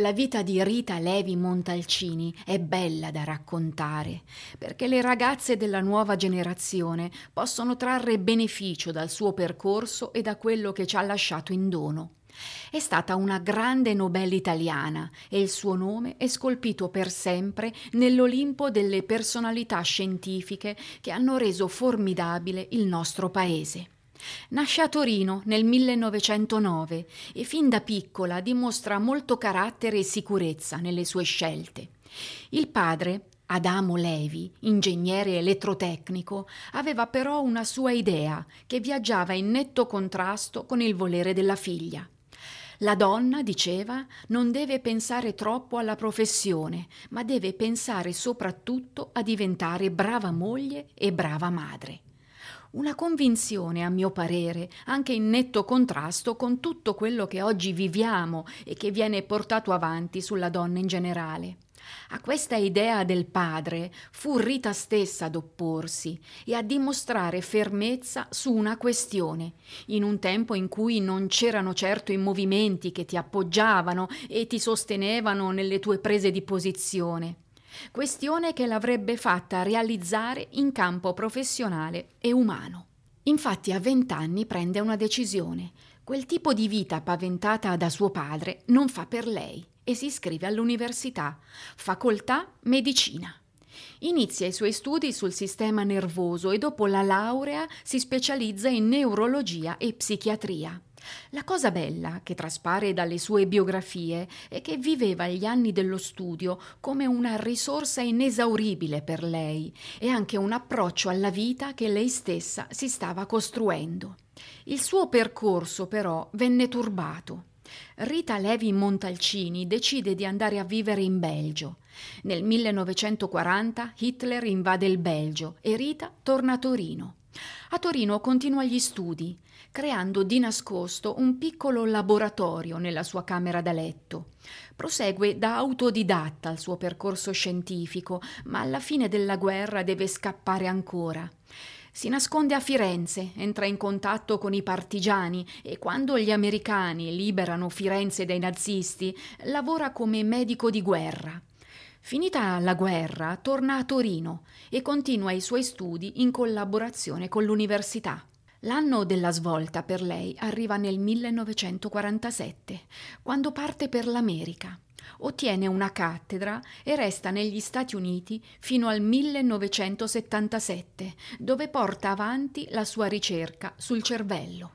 La vita di Rita Levi Montalcini è bella da raccontare, perché le ragazze della nuova generazione possono trarre beneficio dal suo percorso e da quello che ci ha lasciato in dono. È stata una grande nobel italiana e il suo nome è scolpito per sempre nell'Olimpo delle personalità scientifiche che hanno reso formidabile il nostro paese. Nasce a Torino nel 1909 e fin da piccola dimostra molto carattere e sicurezza nelle sue scelte. Il padre, Adamo Levi, ingegnere elettrotecnico, aveva però una sua idea che viaggiava in netto contrasto con il volere della figlia. La donna, diceva, non deve pensare troppo alla professione, ma deve pensare soprattutto a diventare brava moglie e brava madre. Una convinzione, a mio parere, anche in netto contrasto con tutto quello che oggi viviamo e che viene portato avanti sulla donna in generale. A questa idea del padre fu Rita stessa ad opporsi e a dimostrare fermezza su una questione, in un tempo in cui non c'erano certo i movimenti che ti appoggiavano e ti sostenevano nelle tue prese di posizione questione che l'avrebbe fatta realizzare in campo professionale e umano. Infatti a vent'anni prende una decisione. Quel tipo di vita paventata da suo padre non fa per lei e si iscrive all'università, facoltà medicina. Inizia i suoi studi sul sistema nervoso e dopo la laurea si specializza in neurologia e psichiatria. La cosa bella che traspare dalle sue biografie è che viveva gli anni dello studio come una risorsa inesauribile per lei e anche un approccio alla vita che lei stessa si stava costruendo. Il suo percorso però venne turbato. Rita Levi Montalcini decide di andare a vivere in Belgio. Nel 1940 Hitler invade il Belgio e Rita torna a Torino. A Torino continua gli studi, creando di nascosto un piccolo laboratorio nella sua camera da letto. Prosegue da autodidatta il suo percorso scientifico, ma alla fine della guerra deve scappare ancora. Si nasconde a Firenze, entra in contatto con i partigiani e quando gli americani liberano Firenze dai nazisti, lavora come medico di guerra. Finita la guerra, torna a Torino e continua i suoi studi in collaborazione con l'università. L'anno della svolta per lei arriva nel 1947, quando parte per l'America. Ottiene una cattedra e resta negli Stati Uniti fino al 1977, dove porta avanti la sua ricerca sul cervello.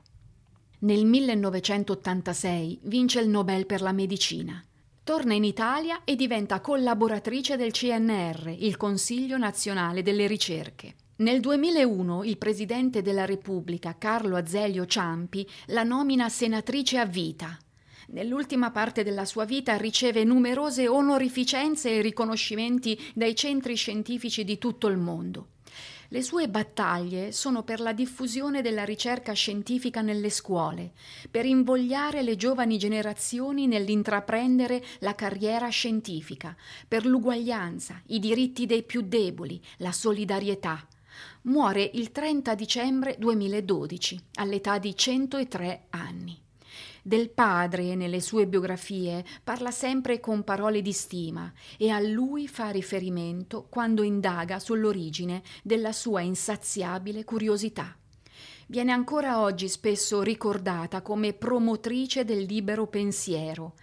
Nel 1986 vince il Nobel per la medicina. Torna in Italia e diventa collaboratrice del CNR, il Consiglio nazionale delle ricerche. Nel 2001 il Presidente della Repubblica, Carlo Azeglio Ciampi, la nomina senatrice a vita. Nell'ultima parte della sua vita riceve numerose onorificenze e riconoscimenti dai centri scientifici di tutto il mondo. Le sue battaglie sono per la diffusione della ricerca scientifica nelle scuole, per invogliare le giovani generazioni nell'intraprendere la carriera scientifica, per l'uguaglianza, i diritti dei più deboli, la solidarietà. Muore il 30 dicembre 2012, all'età di 103 anni. Del padre, nelle sue biografie, parla sempre con parole di stima e a lui fa riferimento quando indaga sull'origine della sua insaziabile curiosità. Viene ancora oggi spesso ricordata come promotrice del libero pensiero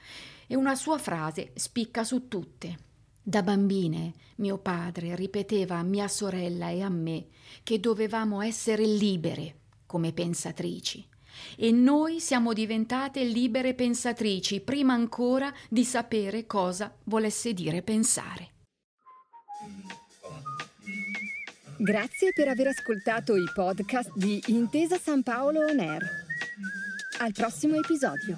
e una sua frase spicca su tutte. Da bambine mio padre ripeteva a mia sorella e a me che dovevamo essere libere come pensatrici e noi siamo diventate libere pensatrici prima ancora di sapere cosa volesse dire pensare. Grazie per aver ascoltato i podcast di Intesa San Paolo On Air. Al prossimo episodio.